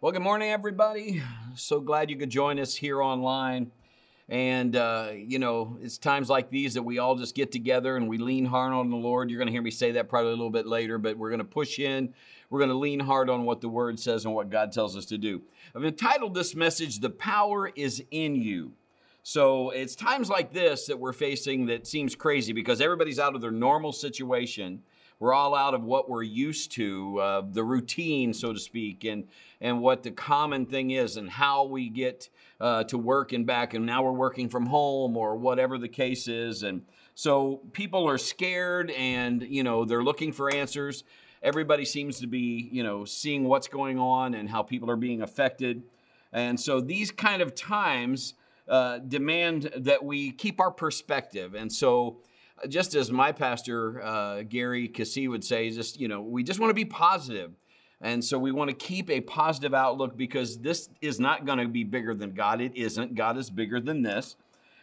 Well, good morning, everybody. So glad you could join us here online. And, uh, you know, it's times like these that we all just get together and we lean hard on the Lord. You're going to hear me say that probably a little bit later, but we're going to push in. We're going to lean hard on what the Word says and what God tells us to do. I've entitled this message, The Power is in You. So it's times like this that we're facing that seems crazy because everybody's out of their normal situation. We're all out of what we're used to, uh, the routine, so to speak, and and what the common thing is, and how we get uh, to work and back. And now we're working from home, or whatever the case is. And so people are scared, and you know they're looking for answers. Everybody seems to be, you know, seeing what's going on and how people are being affected. And so these kind of times uh, demand that we keep our perspective. And so just as my pastor uh, Gary Keesee would say, just you know, we just want to be positive, and so we want to keep a positive outlook because this is not going to be bigger than God. It isn't. God is bigger than this.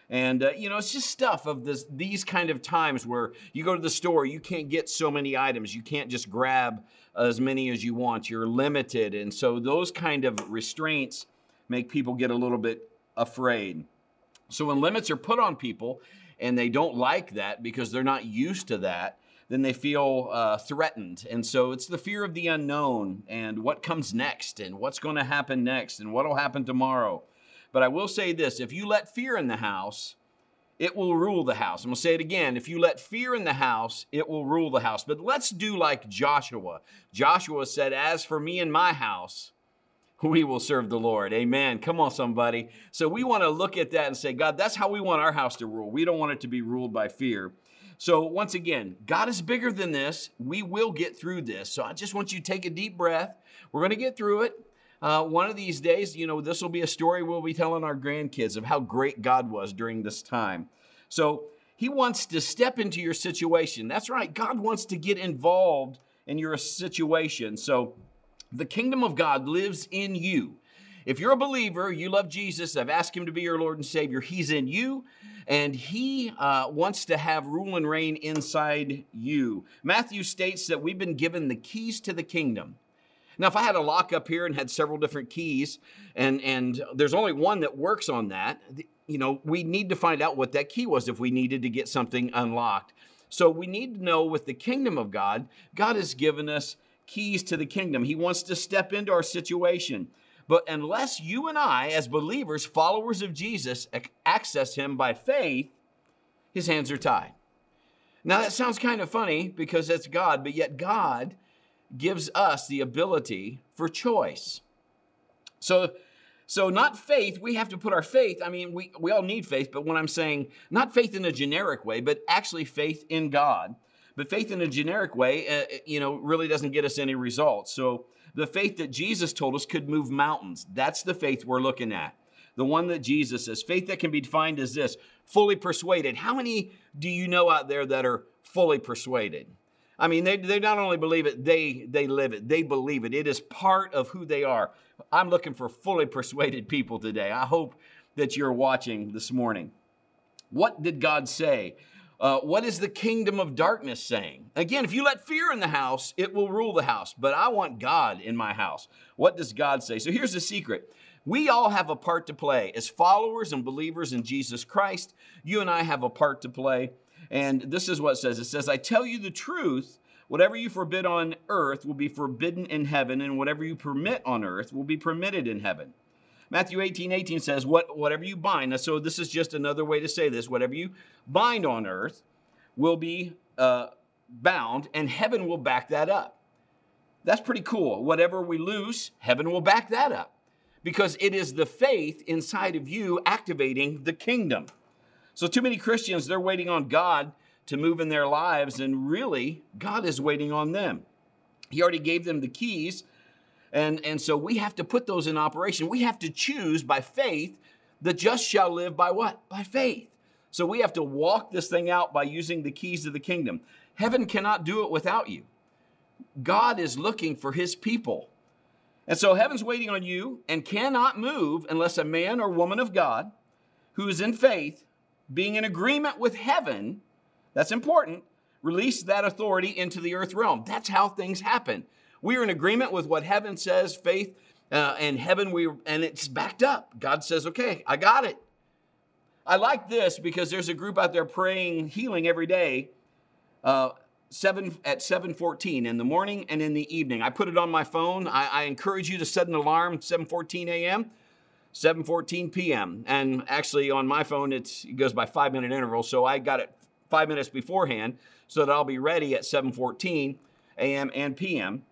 And uh, you know, it's just stuff of this these kind of times where you go to the store, you can't get so many items, you can't just grab as many as you want. You're limited, and so those kind of restraints make people get a little bit afraid. So when limits are put on people, and they don't like that because they're not used to that, then they feel uh, threatened. And so it's the fear of the unknown and what comes next and what's going to happen next and what will happen tomorrow. But I will say this if you let fear in the house, it will rule the house. I'm going to say it again. If you let fear in the house, it will rule the house. But let's do like Joshua. Joshua said, As for me and my house, we will serve the Lord. Amen. Come on, somebody. So we want to look at that and say, God, that's how we want our house to rule. We don't want it to be ruled by fear. So once again, God is bigger than this. We will get through this. So I just want you to take a deep breath. We're going to get through it. Uh, one of these days, you know, this will be a story we'll be telling our grandkids of how great God was during this time. So he wants to step into your situation. That's right. God wants to get involved in your situation. So the kingdom of God lives in you. If you're a believer, you love Jesus, I've asked him to be your Lord and Savior, he's in you, and he uh, wants to have rule and reign inside you. Matthew states that we've been given the keys to the kingdom. Now, if I had a lock up here and had several different keys, and, and there's only one that works on that, you know, we need to find out what that key was if we needed to get something unlocked. So we need to know with the kingdom of God, God has given us keys to the kingdom. He wants to step into our situation. But unless you and I, as believers, followers of Jesus, access him by faith, his hands are tied. Now, that sounds kind of funny because that's God, but yet God gives us the ability for choice. So, so not faith, we have to put our faith, I mean, we, we all need faith, but when I'm saying not faith in a generic way, but actually faith in God, but faith in a generic way, uh, you know, really doesn't get us any results. So the faith that Jesus told us could move mountains. That's the faith we're looking at. The one that Jesus says. Faith that can be defined as this fully persuaded. How many do you know out there that are fully persuaded? I mean, they, they not only believe it, they, they live it. They believe it. It is part of who they are. I'm looking for fully persuaded people today. I hope that you're watching this morning. What did God say? Uh, what is the kingdom of darkness saying? Again, if you let fear in the house, it will rule the house. But I want God in my house. What does God say? So here's the secret. We all have a part to play. As followers and believers in Jesus Christ, you and I have a part to play. And this is what it says it says, I tell you the truth. Whatever you forbid on earth will be forbidden in heaven, and whatever you permit on earth will be permitted in heaven. Matthew 18, 18 says, what, whatever you bind, now, so this is just another way to say this, whatever you bind on earth will be uh, bound, and heaven will back that up. That's pretty cool. Whatever we loose, heaven will back that up because it is the faith inside of you activating the kingdom. So, too many Christians, they're waiting on God to move in their lives, and really, God is waiting on them. He already gave them the keys and, and so we have to put those in operation. We have to choose by faith. The just shall live by what? By faith. So we have to walk this thing out by using the keys of the kingdom. Heaven cannot do it without you. God is looking for his people. And so heaven's waiting on you and cannot move unless a man or woman of God who is in faith, being in agreement with heaven, that's important, release that authority into the earth realm. That's how things happen. We are in agreement with what heaven says. Faith Uh, and heaven, we and it's backed up. God says, "Okay, I got it." I like this because there's a group out there praying healing every day. Uh, seven at 7:14 in the morning and in the evening. I put it on my phone. I, I encourage you to set an alarm 7:14 a.m. 7:14 p.m. And actually, on my phone, it goes by five minute intervals, so I got it five minutes beforehand so that I'll be ready at 7:14 a.m. and p.m.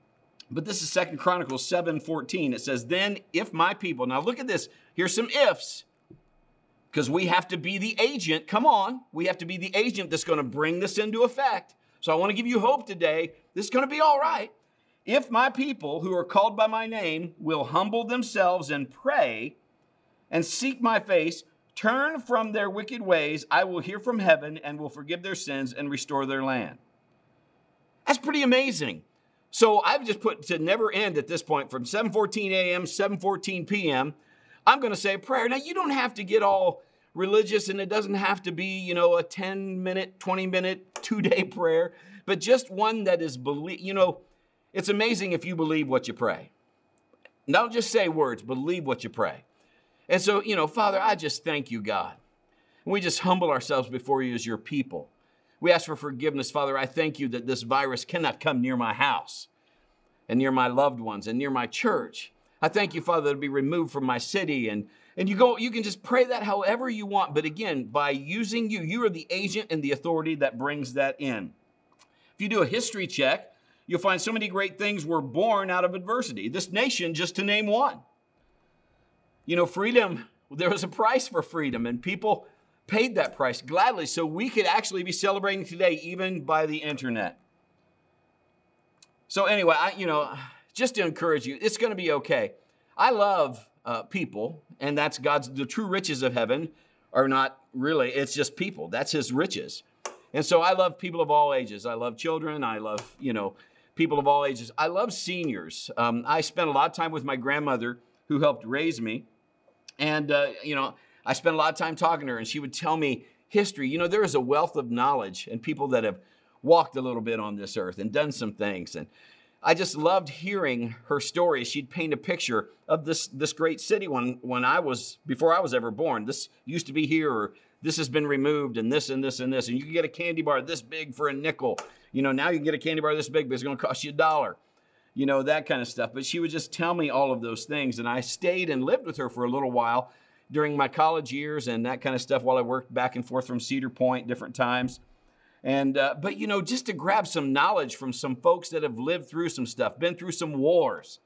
But this is Second Chronicles 7:14. It says, "Then if my people." Now look at this. Here's some ifs. Because we have to be the agent. Come on. We have to be the agent that's going to bring this into effect. So I want to give you hope today. This is going to be all right. If my people who are called by my name will humble themselves and pray and seek my face, turn from their wicked ways, I will hear from heaven and will forgive their sins and restore their land. That's pretty amazing. So I've just put to never end at this point from 7:14 a.m., 7:14 p.m. I'm going to say a prayer. Now you don't have to get all religious and it doesn't have to be, you know, a 10 minute, 20 minute, two day prayer, but just one that is believe. You know, it's amazing if you believe what you pray. Don't just say words, believe what you pray. And so, you know, Father, I just thank you, God. We just humble ourselves before you as your people. We ask for forgiveness, Father. I thank you that this virus cannot come near my house and near my loved ones and near my church. I thank you, Father, to be removed from my city and and you go, you can just pray that however you want. But again, by using you, you are the agent and the authority that brings that in. If you do a history check, you'll find so many great things were born out of adversity. This nation, just to name one. You know, freedom, there was a price for freedom, and people paid that price gladly. So we could actually be celebrating today, even by the internet. So, anyway, I, you know, just to encourage you, it's going to be okay. I love uh, people, and that's God's, the true riches of heaven are not really, it's just people. That's his riches. And so I love people of all ages. I love children. I love, you know, people of all ages. I love seniors. Um, I spent a lot of time with my grandmother who helped raise me. And, uh, you know, I spent a lot of time talking to her, and she would tell me history. You know, there is a wealth of knowledge and people that have walked a little bit on this earth and done some things. And I just loved hearing her stories. She'd paint a picture of this, this great city when, when I was, before I was ever born. This used to be here, or this has been removed, and this and this and this. And you can get a candy bar this big for a nickel. You know, now you can get a candy bar this big, but it's going to cost you a dollar. You know, that kind of stuff. But she would just tell me all of those things. And I stayed and lived with her for a little while during my college years and that kind of stuff while I worked back and forth from Cedar Point different times. And, uh, but you know, just to grab some knowledge from some folks that have lived through some stuff, been through some wars,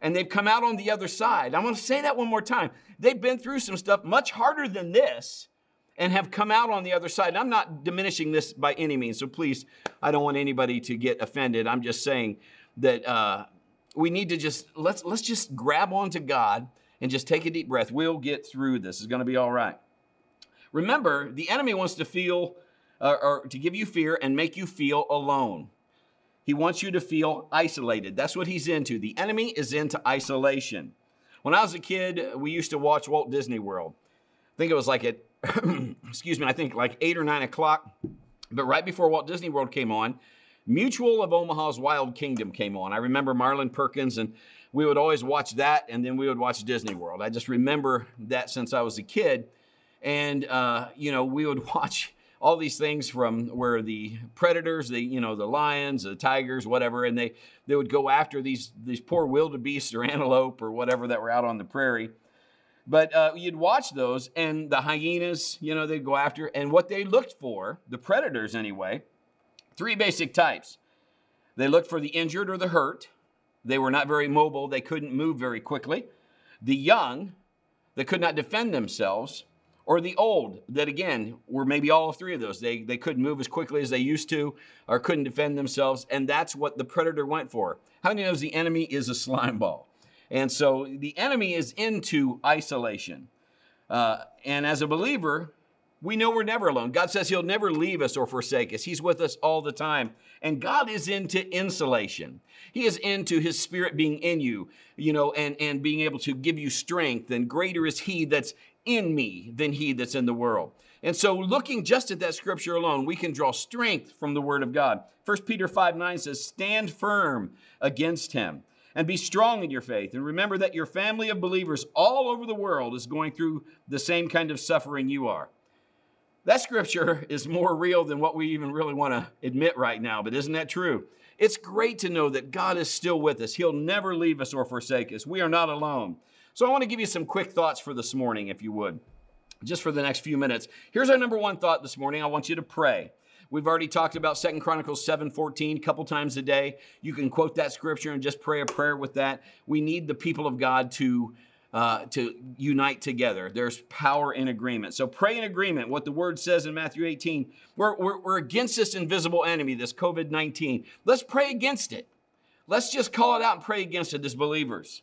and they've come out on the other side. I'm going to say that one more time. They've been through some stuff much harder than this and have come out on the other side. And I'm not diminishing this by any means. So please, I don't want anybody to get offended. I'm just saying that uh, we need to just, let's, let's just grab onto God and just take a deep breath. We'll get through this. It's going to be all right. Remember, the enemy wants to feel uh, or to give you fear and make you feel alone. He wants you to feel isolated. That's what he's into. The enemy is into isolation. When I was a kid, we used to watch Walt Disney World. I think it was like at, excuse me, I think like eight or nine o'clock. But right before Walt Disney World came on, Mutual of Omaha's Wild Kingdom came on. I remember Marlin Perkins, and we would always watch that, and then we would watch Disney World. I just remember that since I was a kid. And, uh, you know, we would watch all these things from where the predators, the you know the lions, the tigers, whatever, and they they would go after these these poor wildebeest or antelope or whatever that were out on the prairie. But uh, you'd watch those, and the hyenas, you know, they'd go after, and what they looked for, the predators anyway, three basic types. They looked for the injured or the hurt. They were not very mobile. They couldn't move very quickly. The young, that could not defend themselves or the old that again were maybe all three of those they, they couldn't move as quickly as they used to or couldn't defend themselves and that's what the predator went for how many knows the enemy is a slime ball and so the enemy is into isolation uh, and as a believer we know we're never alone god says he'll never leave us or forsake us he's with us all the time and god is into insulation he is into his spirit being in you you know and and being able to give you strength and greater is he that's in me than he that's in the world. And so, looking just at that scripture alone, we can draw strength from the word of God. 1 Peter 5 9 says, Stand firm against him. and be strong in your faith. And remember that your family of believers all over the world is going through the same kind of suffering you are. That scripture is more real than what we even really want to admit right now, but isn't that true? It's great to know that God is still with us. He'll never leave us or forsake us. We are not alone. So I want to give you some quick thoughts for this morning, if you would, just for the next few minutes. Here's our number one thought this morning. I want you to pray. We've already talked about Second Chronicles 7:14 a couple times a day. You can quote that scripture and just pray a prayer with that. We need the people of God to uh, to unite together. There's power in agreement. So pray in agreement. What the word says in Matthew 18, we're, we're, we're against this invisible enemy, this COVID 19. Let's pray against it. Let's just call it out and pray against it as believers.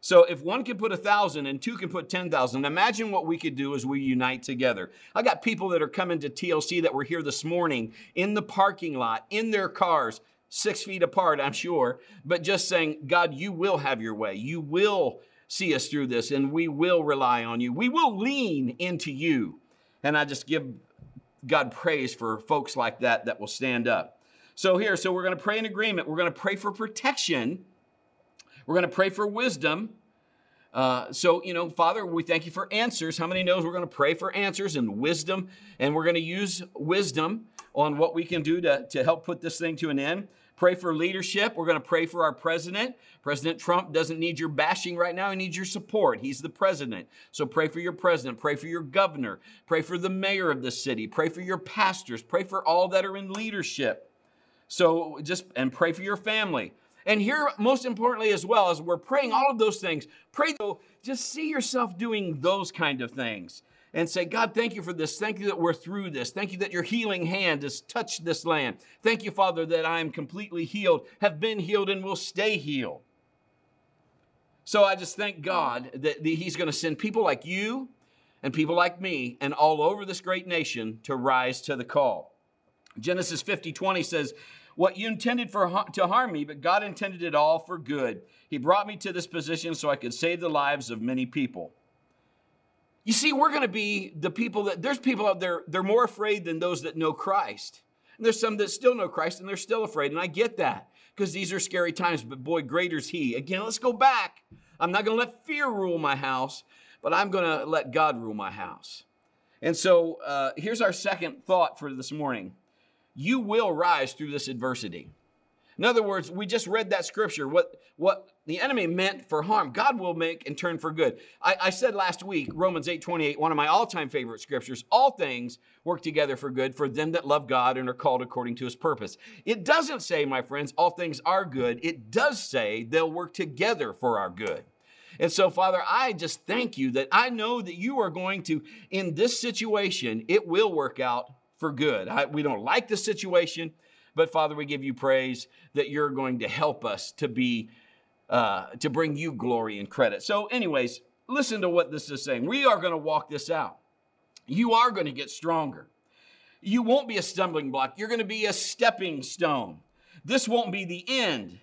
So if one can put a thousand and two can put 10,000, imagine what we could do as we unite together. I got people that are coming to TLC that were here this morning in the parking lot, in their cars, six feet apart, I'm sure, but just saying, God, you will have your way. You will see us through this, and we will rely on you. We will lean into you. And I just give God praise for folks like that that will stand up. So, here, so we're going to pray in agreement. We're going to pray for protection. We're going to pray for wisdom. Uh, so, you know, Father, we thank you for answers. How many knows we're going to pray for answers and wisdom? And we're going to use wisdom on what we can do to, to help put this thing to an end. Pray for leadership. We're going to pray for our president. President Trump doesn't need your bashing right now. He needs your support. He's the president. So pray for your president. Pray for your governor. Pray for the mayor of the city. Pray for your pastors. Pray for all that are in leadership. So just, and pray for your family. And here, most importantly, as well, as we're praying all of those things, pray, though, just see yourself doing those kind of things and say, God, thank you for this. Thank you that we're through this. Thank you that your healing hand has touched this land. Thank you, Father, that I am completely healed, have been healed, and will stay healed. So I just thank God that He's going to send people like you and people like me and all over this great nation to rise to the call. Genesis 50 20 says, What you intended for to harm me, but God intended it all for good. He brought me to this position so I could save the lives of many people. You see, we're going to be the people that there's people out there, they're more afraid than those that know Christ. And there's some that still know Christ and they're still afraid. And I get that because these are scary times, but boy, greater's He. Again, let's go back. I'm not going to let fear rule my house, but I'm going to let God rule my house. And so uh, here's our second thought for this morning you will rise through this adversity. In other words, we just read that scripture. What, what the enemy meant for harm, God will make and turn for good. I, I said last week, Romans 8 28, one of my all time favorite scriptures, all things work together for good for them that love God and are called according to his purpose. It doesn't say, my friends, all things are good. It does say they'll work together for our good. And so, Father, I just thank you that I know that you are going to, in this situation, it will work out for good. I, we don't like the situation. But Father, we give you praise that you're going to help us to be, uh, to bring you glory and credit. So, anyways, listen to what this is saying. We are going to walk this out. You are going to get stronger. You won't be a stumbling block. You're going to be a stepping stone. This won't be the end.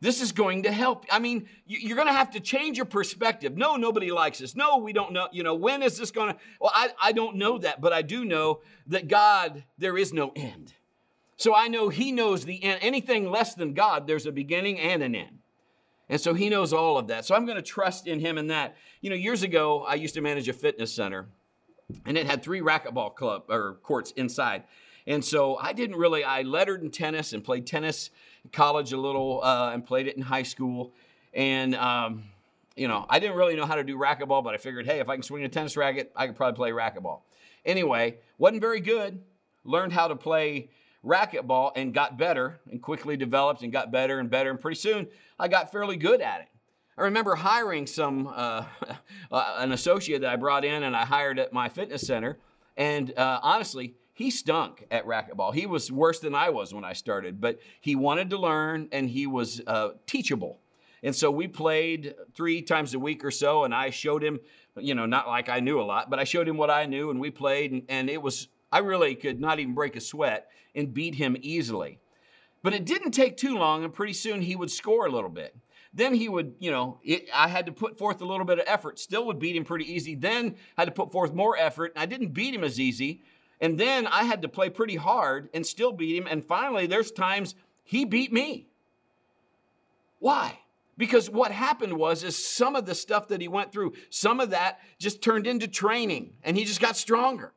This is going to help. I mean, you're going to have to change your perspective. No, nobody likes us. No, we don't know. You know, when is this going to? Well, I, I don't know that, but I do know that God, there is no end. So I know He knows the end. Anything less than God, there's a beginning and an end. And so He knows all of that. So I'm going to trust in Him in that. You know, years ago, I used to manage a fitness center, and it had three racquetball club or courts inside. And so I didn't really, I lettered in tennis and played tennis in college a little uh, and played it in high school. And, um, you know, I didn't really know how to do racquetball, but I figured, hey, if I can swing a tennis racket, I could probably play racquetball. Anyway, wasn't very good. Learned how to play racquetball and got better and quickly developed and got better and better. And pretty soon I got fairly good at it. I remember hiring some, uh, uh, an associate that I brought in and I hired at my fitness center. And uh, honestly, he stunk at racquetball. He was worse than I was when I started, but he wanted to learn and he was uh, teachable. And so we played three times a week or so, and I showed him, you know, not like I knew a lot, but I showed him what I knew, and we played, and, and it was I really could not even break a sweat and beat him easily. But it didn't take too long, and pretty soon he would score a little bit. Then he would, you know, it, I had to put forth a little bit of effort, still would beat him pretty easy. Then had to put forth more effort, and I didn't beat him as easy. And then I had to play pretty hard and still beat him. And finally, there's times he beat me. Why? Because what happened was is some of the stuff that he went through, some of that just turned into training and he just got stronger.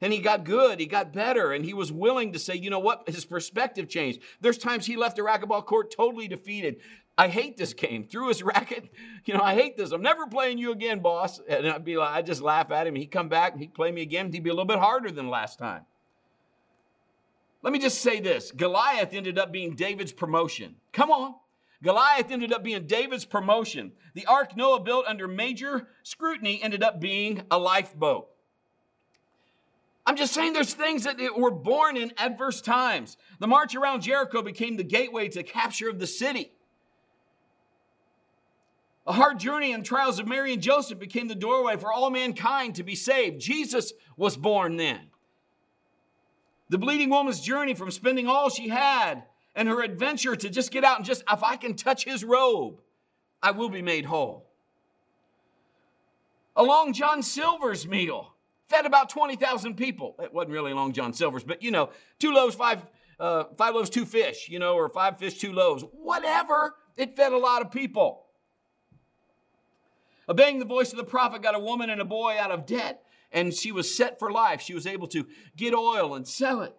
And he got good, he got better, and he was willing to say, you know what, his perspective changed. There's times he left the racquetball court totally defeated. I hate this game. Threw his racket, you know, I hate this. I'm never playing you again, boss. And I'd be like, I just laugh at him. He'd come back he'd play me again. He'd be a little bit harder than last time. Let me just say this Goliath ended up being David's promotion. Come on. Goliath ended up being David's promotion. The ark Noah built under major scrutiny ended up being a lifeboat. I'm just saying there's things that were born in adverse times. The march around Jericho became the gateway to capture of the city. A hard journey and trials of Mary and Joseph became the doorway for all mankind to be saved. Jesus was born then. The bleeding woman's journey from spending all she had and her adventure to just get out and just, if I can touch his robe, I will be made whole. A Long John Silver's meal, fed about 20,000 people. It wasn't really Long John Silver's, but you know, two loaves, five, uh, five loaves, two fish, you know, or five fish, two loaves, whatever. It fed a lot of people. Obeying the voice of the prophet got a woman and a boy out of debt, and she was set for life. She was able to get oil and sell it.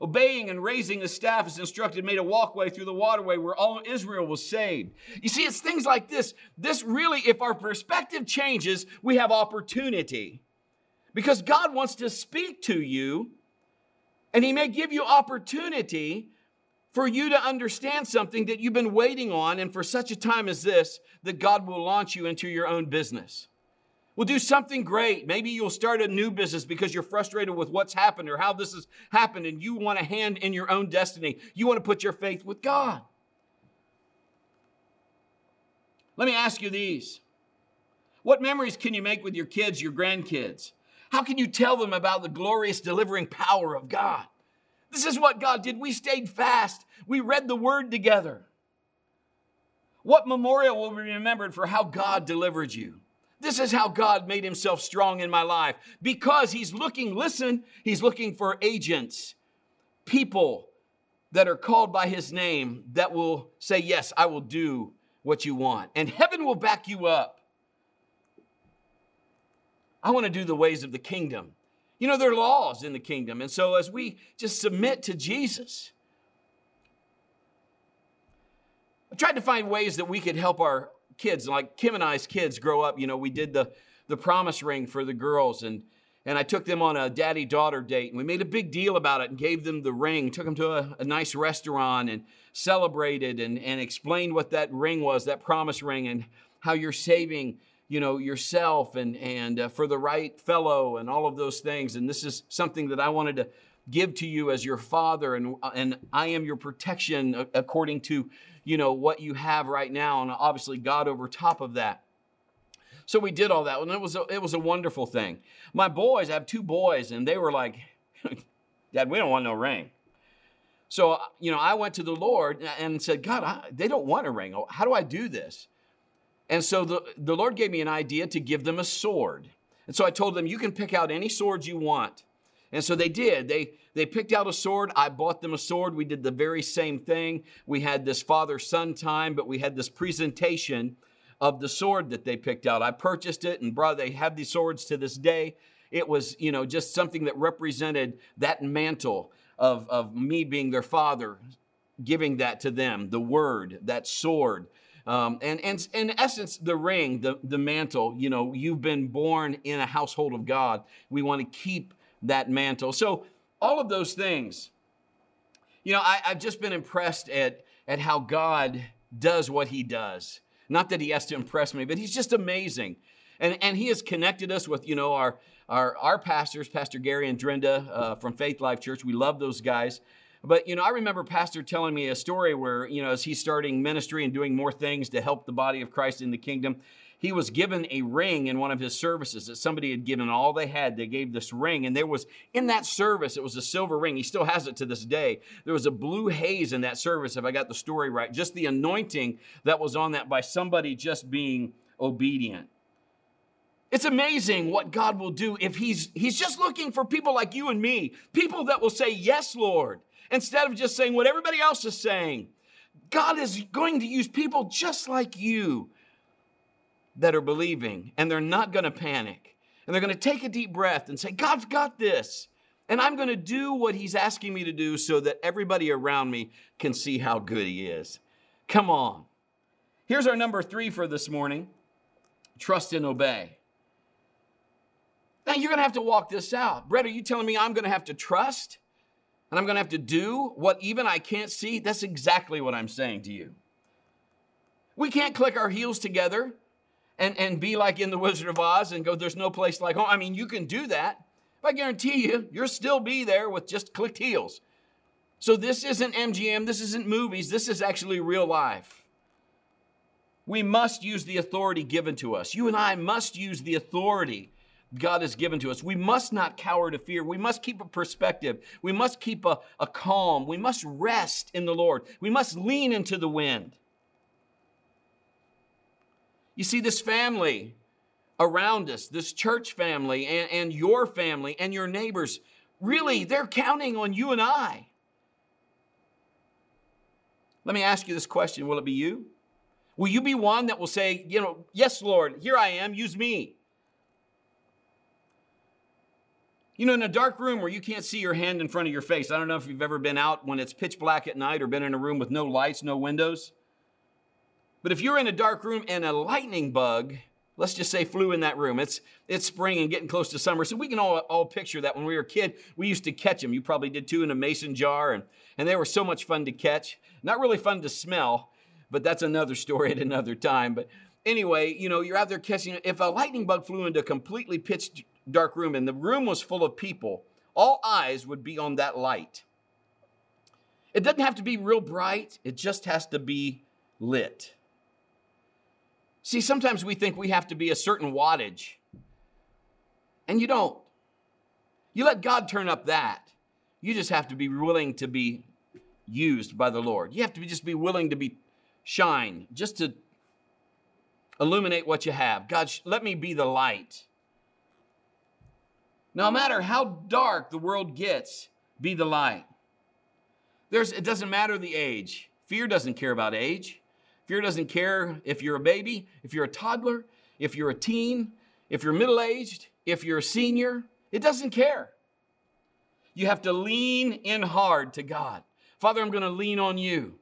Obeying and raising the staff as instructed made a walkway through the waterway where all Israel was saved. You see, it's things like this. This really, if our perspective changes, we have opportunity. Because God wants to speak to you, and He may give you opportunity for you to understand something that you've been waiting on, and for such a time as this, that God will launch you into your own business. We'll do something great. Maybe you'll start a new business because you're frustrated with what's happened or how this has happened and you want a hand in your own destiny. You want to put your faith with God. Let me ask you these. What memories can you make with your kids, your grandkids? How can you tell them about the glorious delivering power of God? This is what God did. We stayed fast. We read the word together. What memorial will be remembered for how God delivered you? This is how God made himself strong in my life because he's looking, listen, he's looking for agents, people that are called by his name that will say, Yes, I will do what you want. And heaven will back you up. I want to do the ways of the kingdom. You know, there are laws in the kingdom. And so as we just submit to Jesus, I tried to find ways that we could help our kids, like Kim and I's kids grow up, you know, we did the, the promise ring for the girls and and I took them on a daddy daughter date and we made a big deal about it and gave them the ring, took them to a, a, nice restaurant and celebrated and, and explained what that ring was, that promise ring, and how you're saving, you know, yourself and, and uh, for the right fellow and all of those things. And this is something that I wanted to give to you as your father and, uh, and I am your protection uh, according to you know, what you have right now, and obviously God over top of that. So we did all that, and it was a, it was a wonderful thing. My boys, I have two boys, and they were like, "Dad, we don't want no ring." So uh, you know, I went to the Lord and said, "God, I, they don't want a ring. Oh, how do I do this?" And so the, the Lord gave me an idea to give them a sword. And so I told them, "You can pick out any swords you want." And so they did. They they picked out a sword. I bought them a sword. We did the very same thing. We had this father son time, but we had this presentation of the sword that they picked out. I purchased it and brought they have these swords to this day. It was, you know, just something that represented that mantle of, of me being their father, giving that to them, the word, that sword. Um, and, and in essence, the ring, the, the mantle, you know, you've been born in a household of God. We want to keep that mantle. So, all of those things. You know, I, have just been impressed at, at how God does what he does. Not that he has to impress me, but he's just amazing. And, and he has connected us with, you know, our, our, our pastors, Pastor Gary and Drenda uh, from Faith Life Church. We love those guys. But, you know, I remember Pastor telling me a story where, you know, as he's starting ministry and doing more things to help the body of Christ in the kingdom, he was given a ring in one of his services that somebody had given all they had. They gave this ring, and there was in that service, it was a silver ring. He still has it to this day. There was a blue haze in that service, if I got the story right. Just the anointing that was on that by somebody just being obedient. It's amazing what God will do if he's he's just looking for people like you and me, people that will say yes, Lord, instead of just saying what everybody else is saying. God is going to use people just like you that are believing and they're not going to panic. And they're going to take a deep breath and say, God's got this. And I'm going to do what He's asking me to do so that everybody around me can see how good He is. Come on. Here's our number three for this morning trust and obey. Now you're going to have to walk this out. Brett, are you telling me I'm going to have to trust and I'm going to have to do what even I can't see? That's exactly what I'm saying to you. We can't click our heels together and, and be like in the Wizard of Oz and go, there's no place like home. I mean, you can do that. I guarantee you, you'll still be there with just clicked heels. So this isn't MGM, this isn't movies, this is actually real life. We must use the authority given to us. You and I must use the authority God has given to us. We must not cower to fear. We must keep a perspective. We must keep a, a calm. We must rest in the Lord. We must lean into the wind. You see, this family around us, this church family, and, and your family, and your neighbors, really, they're counting on you and I. Let me ask you this question Will it be you? Will you be one that will say, you know, yes, Lord, here I am, use me? You know, in a dark room where you can't see your hand in front of your face, I don't know if you've ever been out when it's pitch black at night or been in a room with no lights, no windows. But if you're in a dark room and a lightning bug, let's just say flew in that room, it's, it's spring and getting close to summer. So we can all, all picture that when we were a kid, we used to catch them. You probably did too in a mason jar, and, and they were so much fun to catch. Not really fun to smell, but that's another story at another time. But anyway, you know, you're out there catching. If a lightning bug flew into a completely pitch dark room and the room was full of people, all eyes would be on that light. It doesn't have to be real bright, it just has to be lit. See, sometimes we think we have to be a certain wattage, and you don't. You let God turn up that. You just have to be willing to be used by the Lord. You have to be, just be willing to be shine, just to illuminate what you have. God, let me be the light. No matter how dark the world gets, be the light. There's, it doesn't matter the age. Fear doesn't care about age. Fear doesn't care if you're a baby, if you're a toddler, if you're a teen, if you're middle aged, if you're a senior. It doesn't care. You have to lean in hard to God. Father, I'm going to lean on you.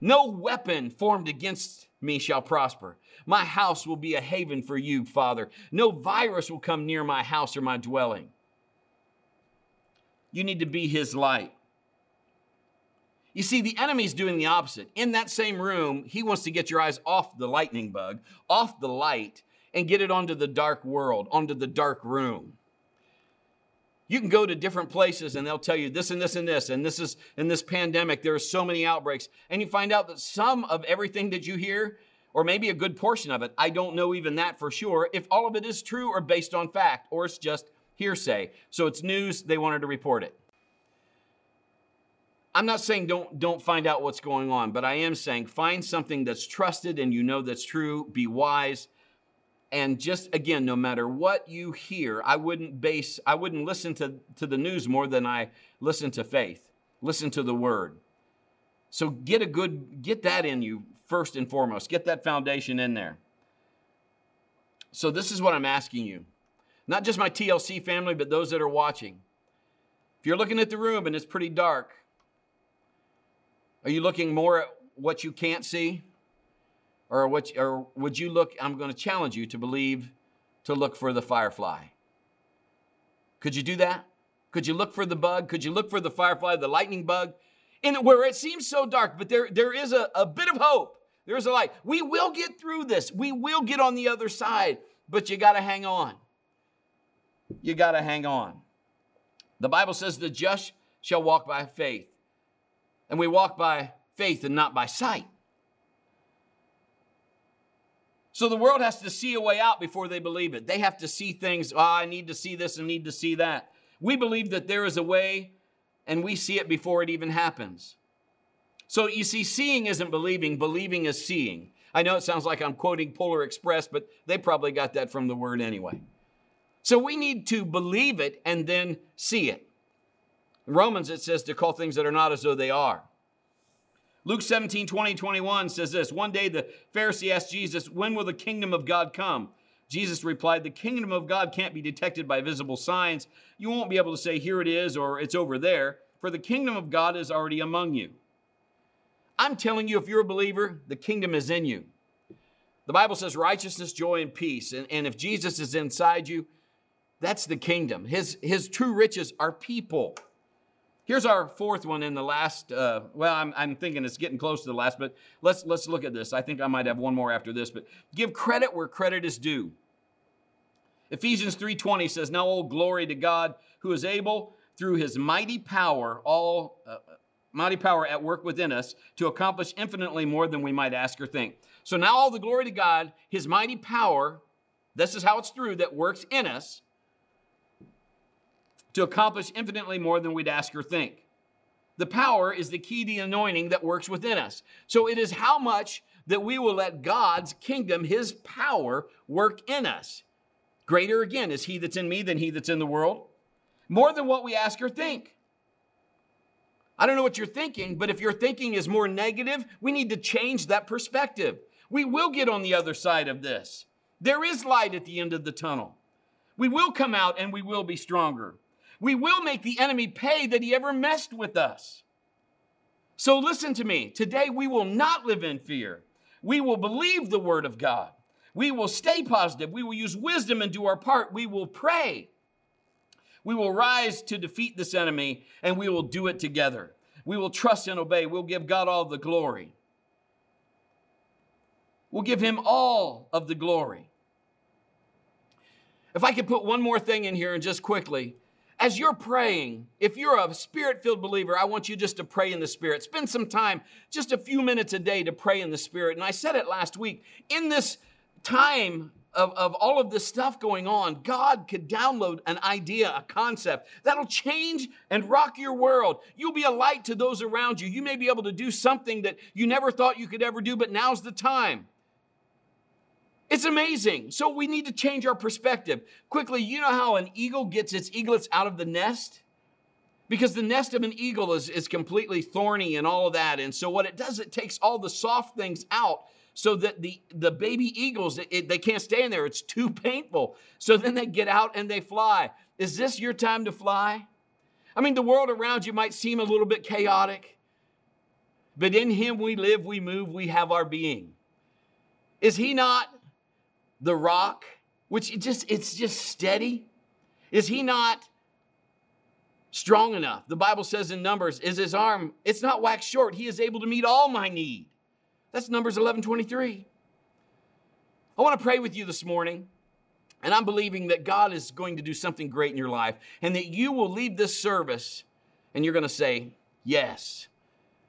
No weapon formed against me shall prosper. My house will be a haven for you, Father. No virus will come near my house or my dwelling. You need to be his light. You see, the enemy's doing the opposite. In that same room, he wants to get your eyes off the lightning bug, off the light, and get it onto the dark world, onto the dark room. You can go to different places and they'll tell you this and this and this, and this is in this pandemic, there are so many outbreaks. And you find out that some of everything that you hear, or maybe a good portion of it, I don't know even that for sure, if all of it is true or based on fact, or it's just hearsay. So it's news, they wanted to report it. I'm not saying don't don't find out what's going on, but I am saying find something that's trusted and you know that's true, be wise, and just again no matter what you hear i wouldn't base i wouldn't listen to, to the news more than i listen to faith listen to the word. So get a good get that in you first and foremost. Get that foundation in there. So this is what i'm asking you. Not just my tlc family but those that are watching. If you're looking at the room and it's pretty dark are you looking more at what you can't see or, what, or would you look, I'm going to challenge you to believe, to look for the firefly. Could you do that? Could you look for the bug? Could you look for the firefly, the lightning bug? In where it seems so dark, but there, there is a, a bit of hope. There's a light. We will get through this. We will get on the other side, but you got to hang on. You got to hang on. The Bible says the just shall walk by faith. And we walk by faith and not by sight. So the world has to see a way out before they believe it. They have to see things, oh, I need to see this and need to see that. We believe that there is a way and we see it before it even happens. So you see, seeing isn't believing, believing is seeing. I know it sounds like I'm quoting Polar Express, but they probably got that from the word anyway. So we need to believe it and then see it. In Romans, it says to call things that are not as though they are. Luke 17, 20, 21 says this One day the Pharisee asked Jesus, When will the kingdom of God come? Jesus replied, The kingdom of God can't be detected by visible signs. You won't be able to say, Here it is, or it's over there, for the kingdom of God is already among you. I'm telling you, if you're a believer, the kingdom is in you. The Bible says righteousness, joy, and peace. And, and if Jesus is inside you, that's the kingdom. His, his true riches are people. Here's our fourth one in the last. Uh, well, I'm, I'm thinking it's getting close to the last, but let's let's look at this. I think I might have one more after this, but give credit where credit is due. Ephesians 3:20 says, "Now all glory to God, who is able through His mighty power, all uh, mighty power at work within us, to accomplish infinitely more than we might ask or think." So now all the glory to God, His mighty power. This is how it's through that works in us to accomplish infinitely more than we'd ask or think. The power is the key to the anointing that works within us. So it is how much that we will let God's kingdom, his power, work in us. Greater again is he that's in me than he that's in the world. More than what we ask or think. I don't know what you're thinking, but if your thinking is more negative, we need to change that perspective. We will get on the other side of this. There is light at the end of the tunnel. We will come out and we will be stronger. We will make the enemy pay that he ever messed with us. So listen to me. Today we will not live in fear. We will believe the word of God. We will stay positive. We will use wisdom and do our part. We will pray. We will rise to defeat this enemy and we will do it together. We will trust and obey. We'll give God all the glory. We'll give him all of the glory. If I could put one more thing in here and just quickly, as you're praying, if you're a spirit filled believer, I want you just to pray in the Spirit. Spend some time, just a few minutes a day to pray in the Spirit. And I said it last week in this time of, of all of this stuff going on, God could download an idea, a concept that'll change and rock your world. You'll be a light to those around you. You may be able to do something that you never thought you could ever do, but now's the time. It's amazing. So we need to change our perspective. Quickly, you know how an eagle gets its eaglets out of the nest? Because the nest of an eagle is, is completely thorny and all of that. And so what it does, it takes all the soft things out so that the, the baby eagles, it, they can't stay in there. It's too painful. So then they get out and they fly. Is this your time to fly? I mean, the world around you might seem a little bit chaotic, but in Him we live, we move, we have our being. Is He not the rock, which it just it's just steady? Is he not strong enough? The Bible says in Numbers, is his arm, it's not waxed short. He is able to meet all my need. That's Numbers 11 23. I want to pray with you this morning. And I'm believing that God is going to do something great in your life and that you will leave this service and you're going to say, Yes,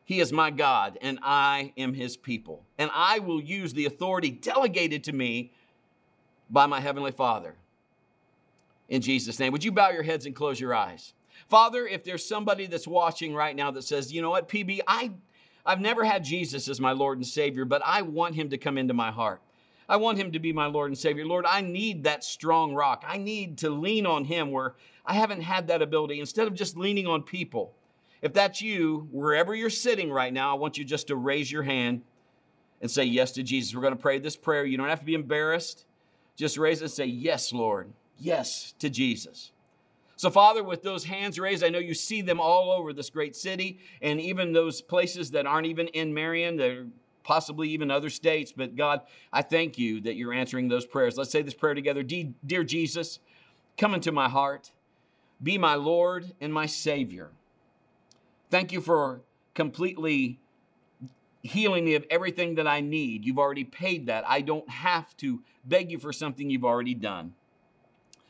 He is my God and I am His people. And I will use the authority delegated to me by my Heavenly Father. In Jesus' name. Would you bow your heads and close your eyes? Father, if there's somebody that's watching right now that says, you know what, PB, I, I've never had Jesus as my Lord and Savior, but I want him to come into my heart. I want him to be my Lord and Savior. Lord, I need that strong rock. I need to lean on him where I haven't had that ability instead of just leaning on people. If that's you, wherever you're sitting right now, I want you just to raise your hand and say yes to Jesus. We're going to pray this prayer. You don't have to be embarrassed. Just raise and say, Yes, Lord. Yes to Jesus. So, Father, with those hands raised, I know you see them all over this great city and even those places that aren't even in Marion, they're possibly even other states. But God, I thank you that you're answering those prayers. Let's say this prayer together. Dear Jesus, come into my heart, be my Lord and my Savior. Thank you for completely healing me of everything that I need. You've already paid that. I don't have to beg you for something you've already done.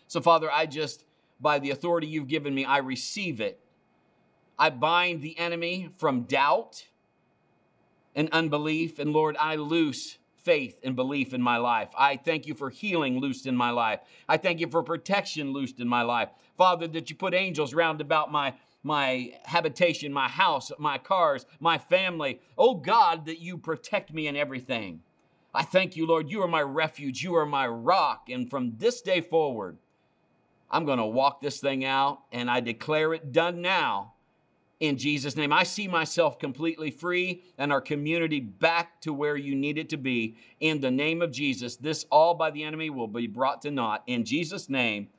So, Father, I just, by the authority you've given me, I receive it. I bind the enemy from doubt and unbelief. And Lord, I loose faith and belief in my life. I thank you for healing loosed in my life. I thank you for protection loosed in my life. Father, that you put angels round about my my habitation, my house, my cars, my family. Oh God, that you protect me in everything. I thank you, Lord. You are my refuge. You are my rock. And from this day forward, I'm going to walk this thing out and I declare it done now in Jesus' name. I see myself completely free and our community back to where you need it to be in the name of Jesus. This all by the enemy will be brought to naught. In Jesus' name,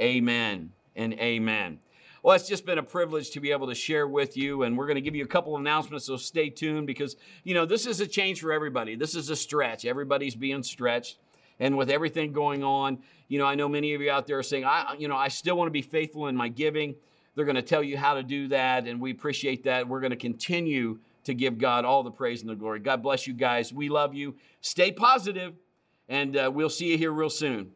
amen and amen. Well, it's just been a privilege to be able to share with you, and we're going to give you a couple announcements, so stay tuned because, you know, this is a change for everybody. This is a stretch. Everybody's being stretched. And with everything going on, you know, I know many of you out there are saying, I, you know, I still want to be faithful in my giving. They're going to tell you how to do that, and we appreciate that. We're going to continue to give God all the praise and the glory. God bless you guys. We love you. Stay positive, and uh, we'll see you here real soon.